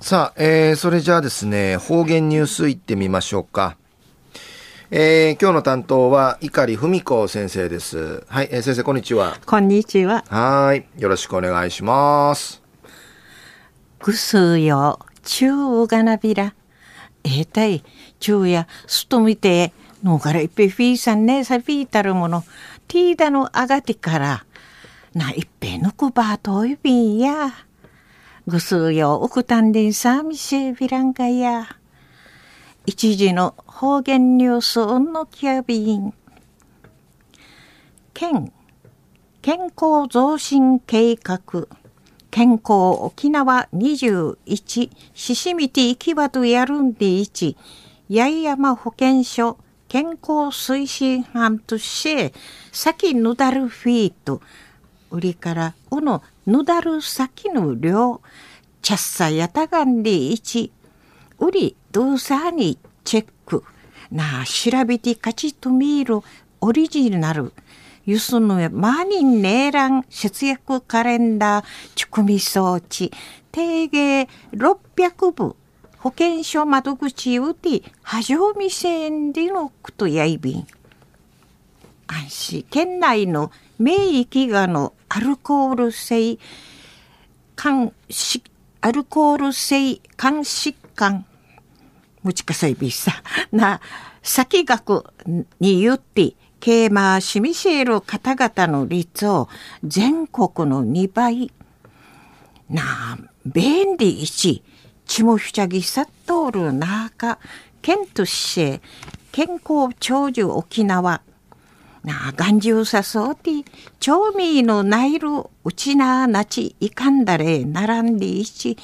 さあ、えー、それじゃあですね、方言ニュースいってみましょうか。えー、今日の担当は碇文子先生です。はい、えー、先生こんにちは。こんにちは。はい、よろしくお願いします。ぐすよ、ちゅうがなびら。えー、たい、ちゅうや、すとみて、のからいっぺフィーさんね、さびいたるもの、ティーダのあがてから、な、いっぺぬくばといびんや。ぐすよ、うくたんでんさみせびらんかや。一時の方言ニュースうんのきやびん。県、健康増進計画。健康沖縄21、ししみていきわとやるんで1、八重山保健所健康推進班として、先ぬだるフィート、売りからうのぬだる先の量、チャッサやたがんで1、売りどうさにチェック。なあ、調べて勝ちと見るオリジナル。ゆすぬマニンネーラン節約カレンダー、チュクミ装置、定芸600部、保険証窓口うて、はじょみせんでのくとやいびん。安心、県内の名域がのアルコール性、肝疾アルコール性肝疾患。むちかさいびさな先学に言ってケーマーシミシェル方々の率を全国の2倍。な便利一ちもふちゃぎさっとるなか県として健康長寿沖縄。なあ、眼中さそうて、調味のないるうちななちいかんだれ並んでいち、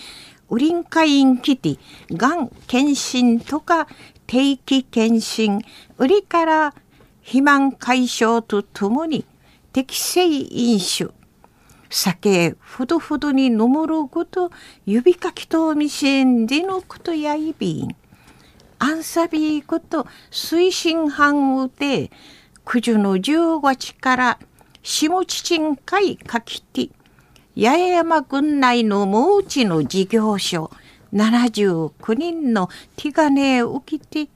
ウリンカインキティ、がん検診とか定期検診、売りから肥満解消とともに適正飲酒、酒ふどふどに飲むること指かきとみせんでのことやいびん。アンサビーこと推進班うて、九十の十五日から下地ん会かきて、八重山郡内のもうちの事業所79人の手金を受けて、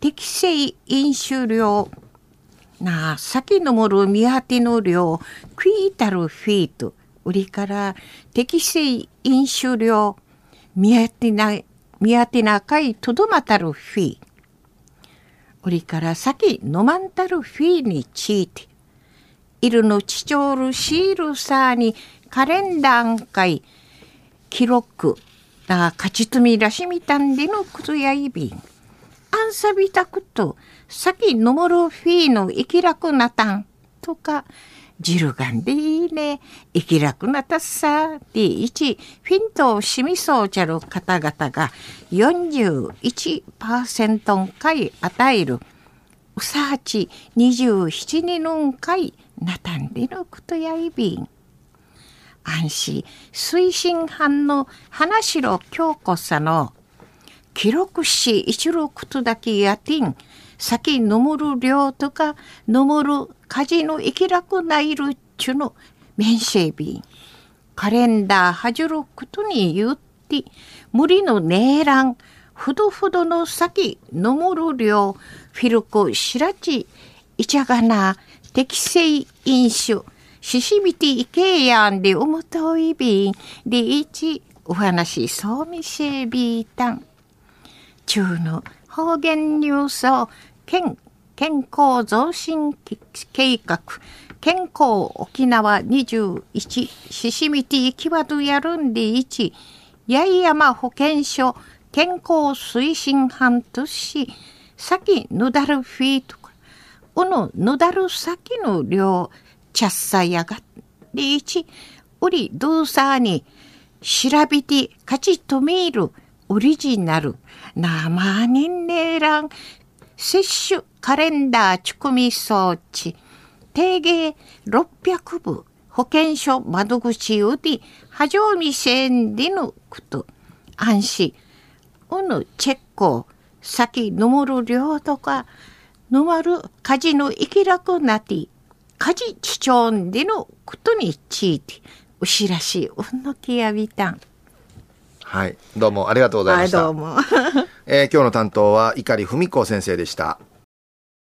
適正飲酒量、なあ、先のもる見当ての量、クイータルフィート、売りから適正飲酒量、見当てな、見当てなかいとどまたるフィート。売りから先飲まんたるフィーについて、いるのちちょうるシールさにカレンダー会記録が勝ち積みらしみたんでのくずやいびん。あんさびたくと、先のもろフィーの生きらくなたんとか、ジルガンでいいね。生き楽なたっさ。で、1、フィントをしみそうちゃる方々が41%回与える。うさーち27人のん回なたんでのことやいびん。安心推進班の花城京子さんの記録し一路ことだけやてん先のむる量とかのむる家事の生き楽ないるっちゅの面生日カレンダーはじることに言って無理のねえらんふどふどの先のむる量フィルコしらちいちゃがな適正飲酒ししびていけやんでおもといびんでいちお話そうみせびいたん。中の方言ニュースを健健康増進計画。健康沖縄21ししみていきわどやるんで1八重山保健所健康推進班とし先ぬだるフィーとか。うのぬだる先の量チャッサやがリーチウリドゥサーに調べて勝ちとめる。オリジナル。生人ねらん。接種カレンダーチクミ装置定芸600部保健所窓口うではじょみせんでのこと安心うぬチェック先のむる量とかのまる家事の生き楽なて家事地長でのことについて、うしらしいうんのきやびたん。はい。はい。どうもありがとうございました。はい、どうも。えー今日の担当は碇文子先生でした。